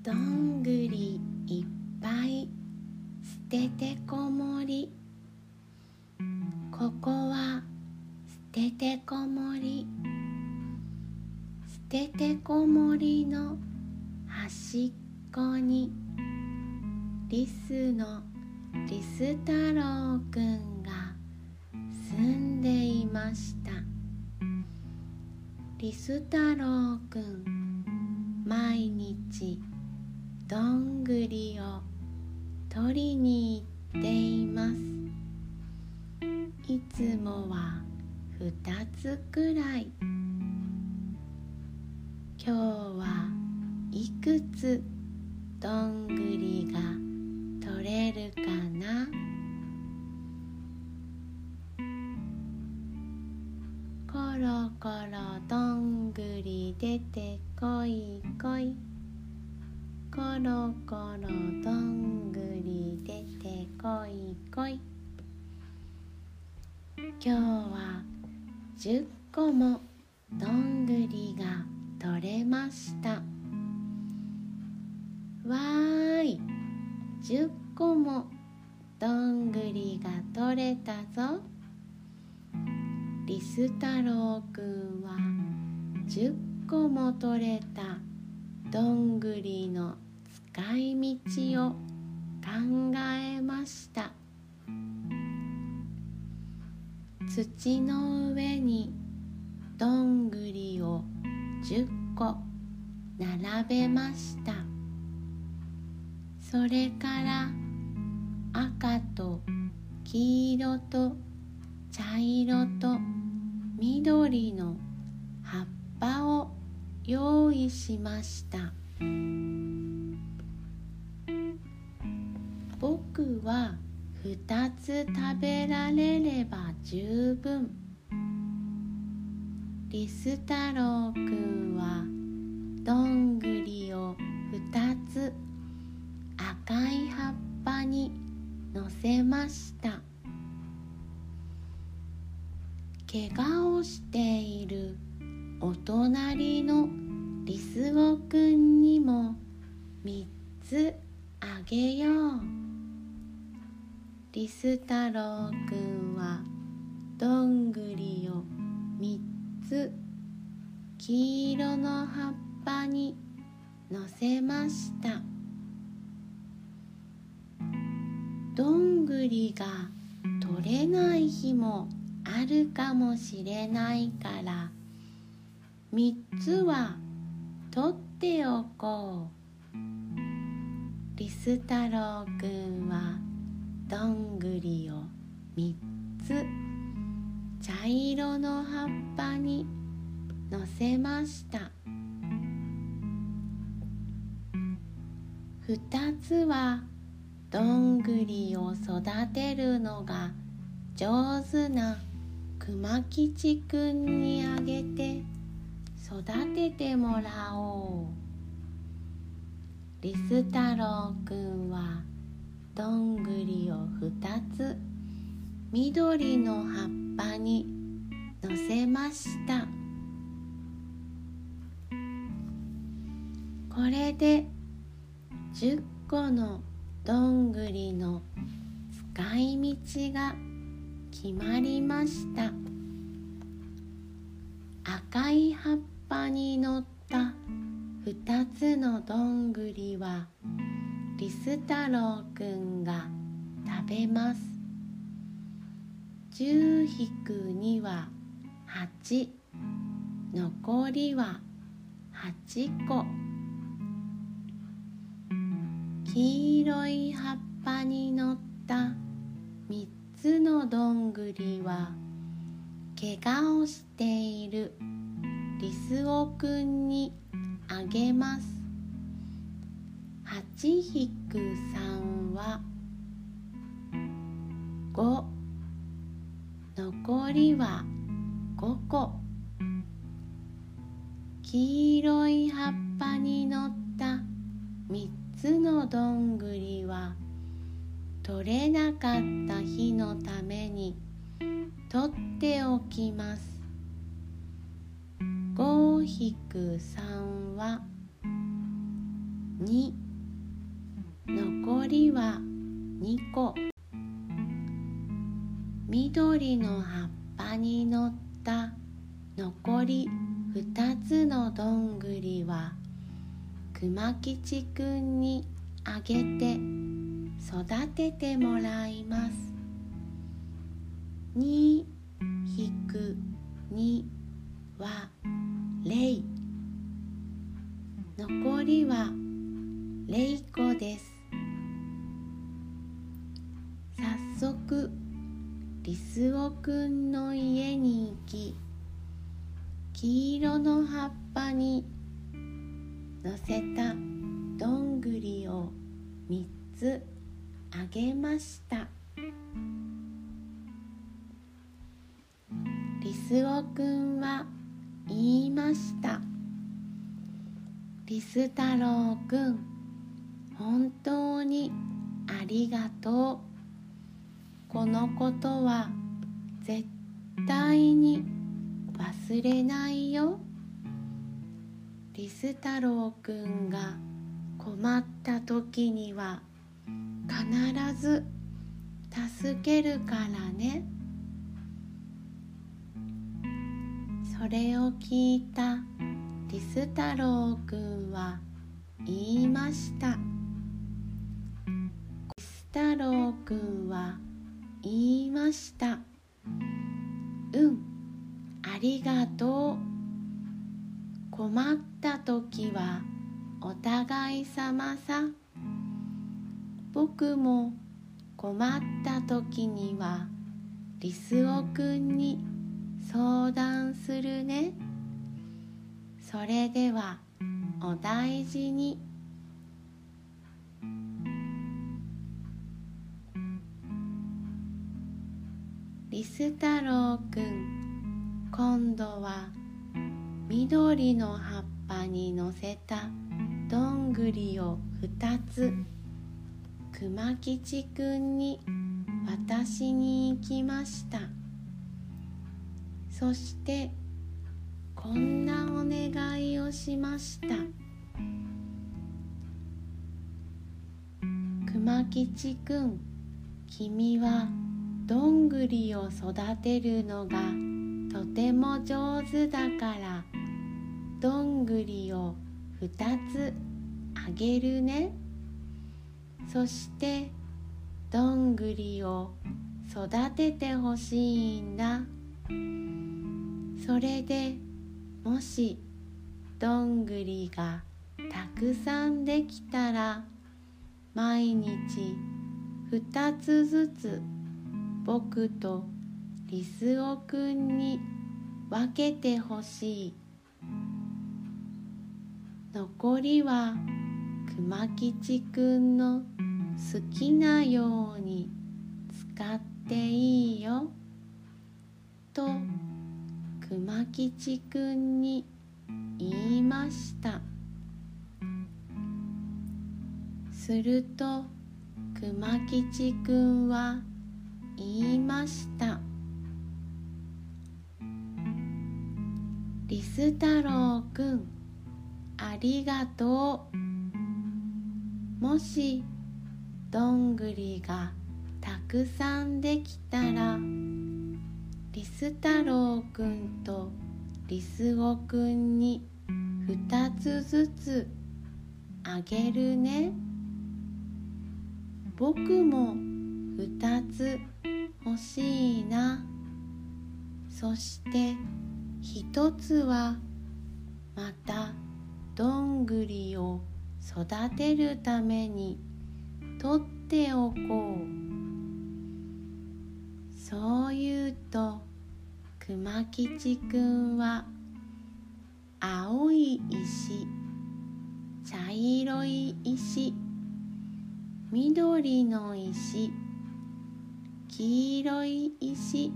どんぐりいっぱい捨ててこもり。ここは捨ててこもり。捨ててこもりの端っこに。リスのリス太郎くんが住んでいました。リス太郎くん毎日どんぐりを取りに行っています。いつもは二つくらい。今日はいくつどんぐりが取れるかな？コロコロどんぐり出てこいこい。コロコロどんぐり出てこいこい。今日は10個もどんぐりが取れました。わーい。10個もどんぐりが取れたぞ。リス太郎くんは10個も取れたどんぐりの使い道を考えました。土の上にどんぐりを10個並べました。それから赤と黄色と茶色と緑の葉っぱを用意しました。は2つ食べられれば十分。リス太郎くんはどんぐりを2つ赤い葉っぱにのせました。怪我をしているお隣のリスゴくんにも3つあげよう。リス太郎くんはどんぐりを3つ黄色の葉っぱにのせました。どんぐりが取れない日もあるかもしれないから3つは取っておこう。リス太郎くんはどんぐりを3つ茶色の葉っぱにのせました。2つはどんぐりを育てるのが上手な熊吉くんにあげて育ててもらおう。リス太郎くんはどんぐりを2つ緑の葉っぱにのせました。これで10個のどんぐりの使い道が決まりました。赤い葉っぱに乗った2つのどんぐりはリス太郎くんが食べます。10引く2は8残りは8個。黄色い葉っぱに乗った3つのどんぐりは怪我をしているリスオくんにあげます。8引く3は5残りは5個黄色い葉っぱに乗った3つのどんぐりは取れなかった日のために取っておきます。5引く3は2残りは2個。緑の葉っぱに乗った残り2つのどんぐりは熊吉くんにあげて育ててもらいます。2引く2はれい。残りはれいこです。早速リスオくんの家に行き黄色の葉っぱにのせたどんぐりを3つあげました。リスオくんは言いました。リス太郎くん本当にありがとう。このことは絶対に忘れないよ。リス太郎くんが困った時には必ず助けるからね。それを聞いたリス太郎くんは言いました。リス太郎くんは言いました。うんありがとう。困った時はお互いさまさ。僕も困った時にはリスオくんに相談するね。それではお大事に。リス太郎くん。今度は緑の葉っぱにのせたどんぐりを2つ。熊吉くんに渡しに行きました。そしてこんなお願いをしました。熊吉くん君はどんぐりを育てるのがとても上手だから。どんぐりを2つあげるね。そしてどんぐりを育ててほしいんだ。それでもしどんぐりがたくさんできたら毎日2つずつ僕とリスオくんに分けてほしい。残りは熊吉くんの好きなように使っていいよ。と熊吉くんに言いました。すると熊吉くんは言いました。リス太郎くんありがとう。もしどんぐりがたくさんできたらリス太郎くんとリスゴくんに2つずつあげるね。僕も2つ欲しいな。そして1つはまたどんぐりを育てるために取っておこう。そう言うと熊吉くんは青い石茶色い石緑の石黄色い石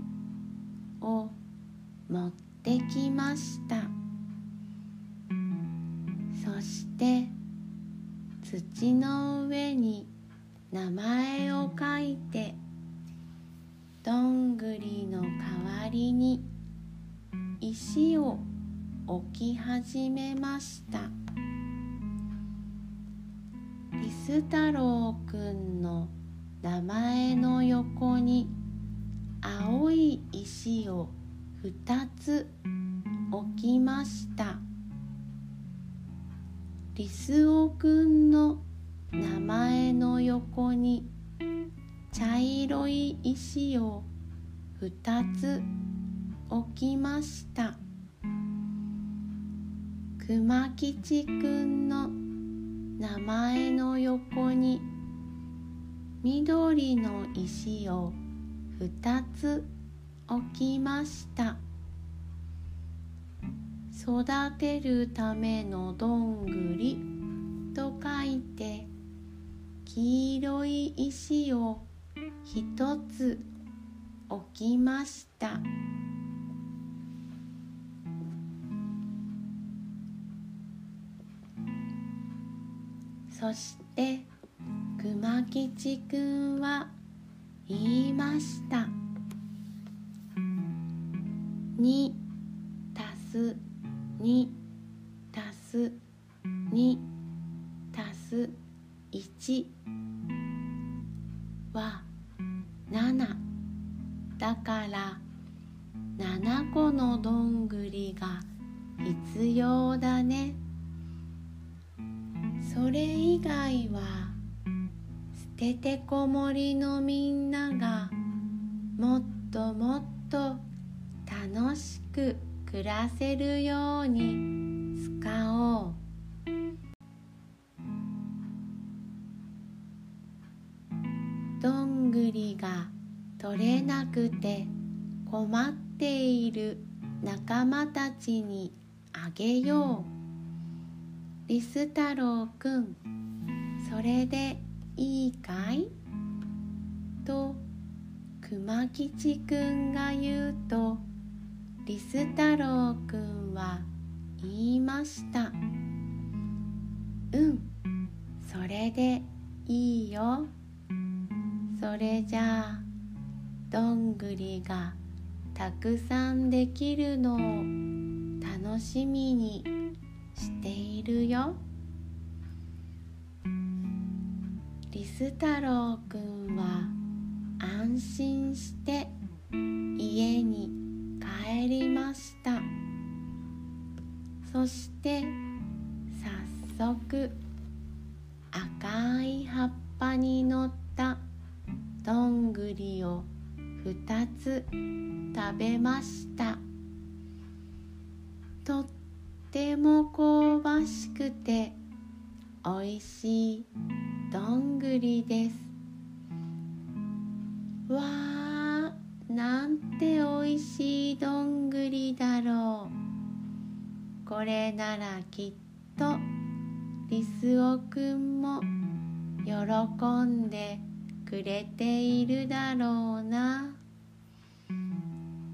を持ってきました。そして土の上に名前を書いてどんぐりの代わりに石を置き始めました。リス太郎くんの名前の横に青い石を2つ置きました。リスオくんの名前の横に茶色い石を2つ置きました。熊吉くんの名前の横に緑の石を2つ置きました。育てるためのどんぐりと書いて黄色い石を一つ置きました。そして熊吉くんは言いました「2たす2たす2たす1は7だから7個のどんぐりが必要だね。それ以外はててこもりのみんながもっともっと楽しく暮らせるように使おう。どんぐりが取れなくて困っている仲間たちにあげよう。リス太郎くんそれでいいかいと熊吉くんが言うとリス太郎くんは言いました。うんそれでいいよ。それじゃあどんぐりがたくさんできるのを楽しみにしているよ。リス太郎くんは安心して家に帰りました。そして早速赤い葉っぱに乗ったどんぐりを2つ食べました。とっても香ばしくておいしいどんぐりです。わあなんておいしいどんぐりだろう。これならきっとリスオくんも喜んでくれているだろうな。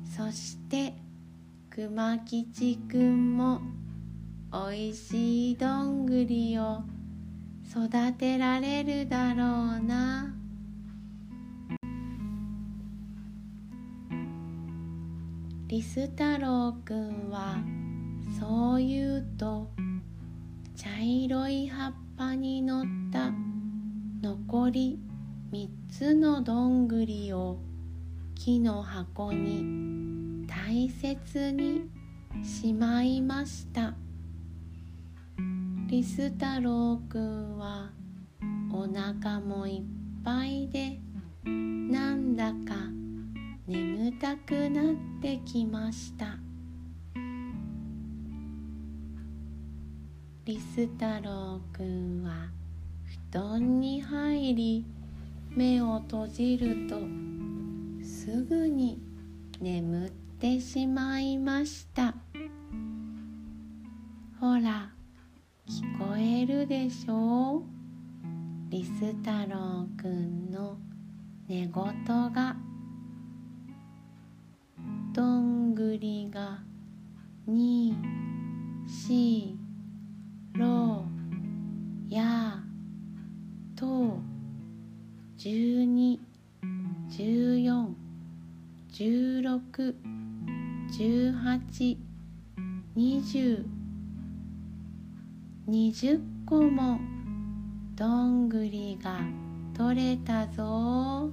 そして熊吉くんもおいしいどんぐりを育てられるだろうな。リス太郎くんはそう言うと茶色い葉っぱに乗った残り3つのどんぐりを木の箱に大切にしまいました。リス太郎くんはお腹もいっぱいでなんだか眠たくなってきました。リス太郎くんは布団に入り目を閉じるとすぐに眠ってしまいました。ほら。聞こえるでしょう？リス太郎くんの寝言が。どんぐりがにしろやと十二、十四、十六、十八、二十、二十個もどんぐりが取れたぞ。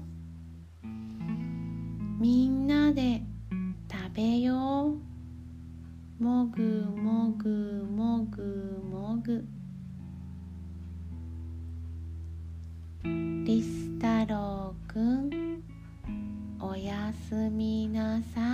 みんなで食べよう。もぐもぐもぐもぐ。リス太郎くんおやすみなさい。